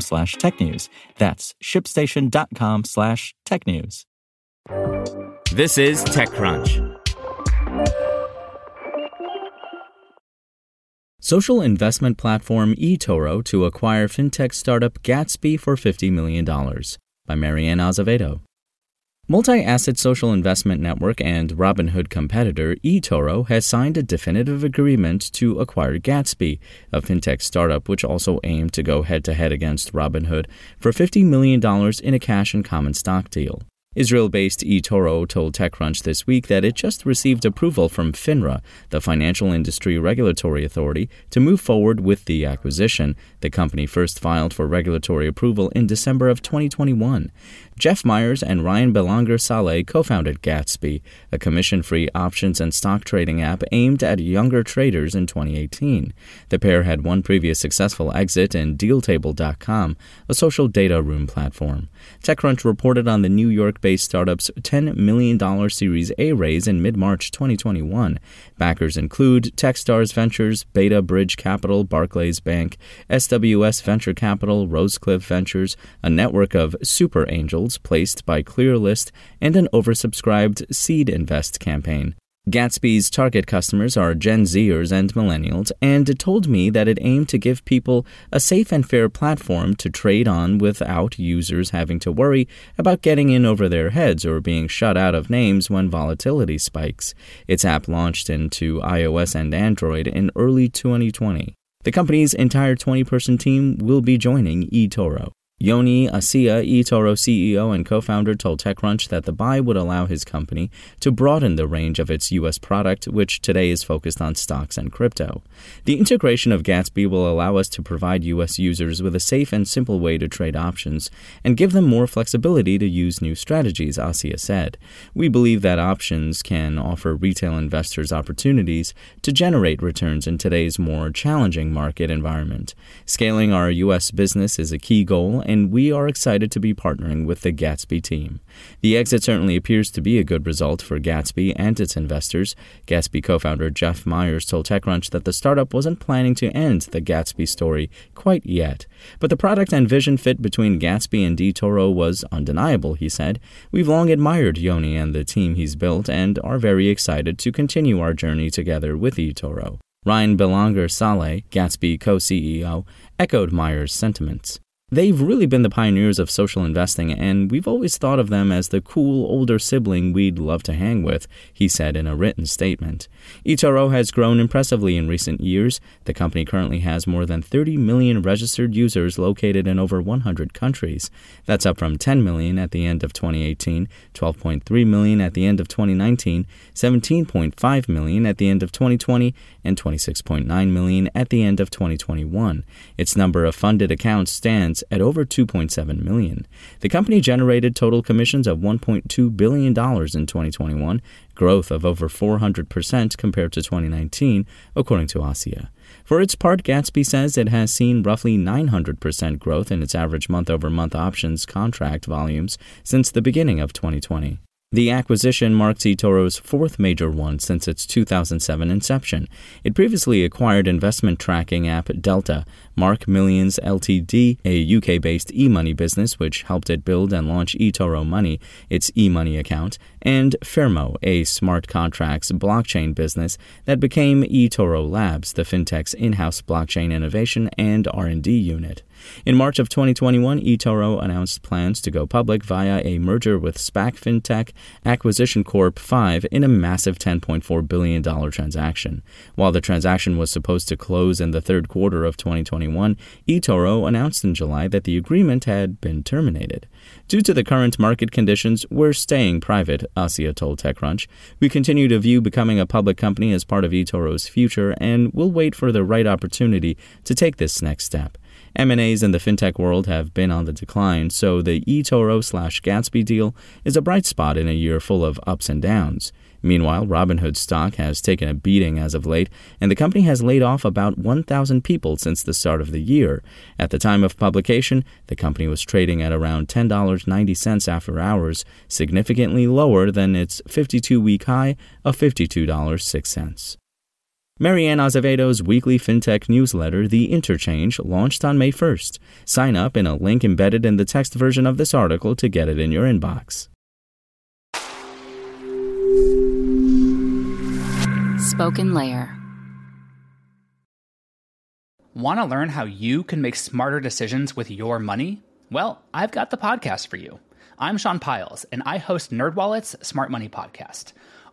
slash technews. That's shipstation.com slash technews. This is TechCrunch. Social investment platform eToro to acquire fintech startup Gatsby for $50 million by Mary Ann Azevedo. Multi asset social investment network and Robinhood competitor eToro has signed a definitive agreement to acquire Gatsby, a fintech startup which also aimed to go head to head against Robinhood for $50 million in a cash and common stock deal. Israel based eToro told TechCrunch this week that it just received approval from FINRA, the Financial Industry Regulatory Authority, to move forward with the acquisition. The company first filed for regulatory approval in December of 2021. Jeff Myers and Ryan Belanger Saleh co founded Gatsby, a commission free options and stock trading app aimed at younger traders in 2018. The pair had one previous successful exit in DealTable.com, a social data room platform. TechCrunch reported on the New York based startup's $10 million Series A raise in mid March 2021. Backers include Techstars Ventures, Beta Bridge Capital, Barclays Bank, SWS Venture Capital, Rosecliff Ventures, a network of super angels placed by ClearList, and an oversubscribed Seed Invest campaign. Gatsby's target customers are Gen Zers and millennials, and it told me that it aimed to give people a safe and fair platform to trade on without users having to worry about getting in over their heads or being shut out of names when volatility spikes. Its app launched into iOS and Android in early 2020. The company's entire 20 person team will be joining eToro. Yoni Assia, eToro CEO and co founder, told TechCrunch that the buy would allow his company to broaden the range of its U.S. product, which today is focused on stocks and crypto. The integration of Gatsby will allow us to provide U.S. users with a safe and simple way to trade options and give them more flexibility to use new strategies, Assia said. We believe that options can offer retail investors opportunities to generate returns in today's more challenging market environment. Scaling our U.S. business is a key goal and we are excited to be partnering with the Gatsby team. The exit certainly appears to be a good result for Gatsby and its investors. Gatsby co founder Jeff Myers told TechCrunch that the startup wasn't planning to end the Gatsby story quite yet. But the product and vision fit between Gatsby and eToro was undeniable, he said. We've long admired Yoni and the team he's built and are very excited to continue our journey together with eToro. Ryan Belanger Saleh, Gatsby co CEO, echoed Myers' sentiments. They've really been the pioneers of social investing, and we've always thought of them as the cool older sibling we'd love to hang with, he said in a written statement. eToro has grown impressively in recent years. The company currently has more than 30 million registered users located in over 100 countries. That's up from 10 million at the end of 2018, 12.3 million at the end of 2019, 17.5 million at the end of 2020, and 26.9 million at the end of 2021. Its number of funded accounts stands at over 2.7 million. The company generated total commissions of 1.2 billion dollars in 2021, growth of over 400% compared to 2019, according to Assia. For its part, Gatsby says it has seen roughly 900% growth in its average month over month options contract volumes since the beginning of 2020. The acquisition marks eToro's fourth major one since its 2007 inception. It previously acquired investment tracking app Delta, Mark Millions Ltd, a UK based e money business which helped it build and launch eToro Money, its e money account, and Firmo, a smart contracts blockchain business that became eToro Labs, the fintech's in house blockchain innovation and R&D unit. In March of 2021, eToro announced plans to go public via a merger with SPAC fintech Acquisition Corp 5 in a massive $10.4 billion transaction. While the transaction was supposed to close in the third quarter of 2021, eToro announced in July that the agreement had been terminated. Due to the current market conditions, we're staying private, Assia told TechCrunch. We continue to view becoming a public company as part of eToro's future, and we'll wait for the right opportunity to take this next step. M&As in the fintech world have been on the decline, so the eToro slash Gatsby deal is a bright spot in a year full of ups and downs. Meanwhile, Robinhood stock has taken a beating as of late, and the company has laid off about 1,000 people since the start of the year. At the time of publication, the company was trading at around $10.90 after hours, significantly lower than its 52 week high of $52.06. Mary Ann Azevedo's weekly fintech newsletter, The Interchange, launched on May 1st. Sign up in a link embedded in the text version of this article to get it in your inbox. Spoken Layer. Want to learn how you can make smarter decisions with your money? Well, I've got the podcast for you. I'm Sean Pyles, and I host NerdWallet's Smart Money Podcast.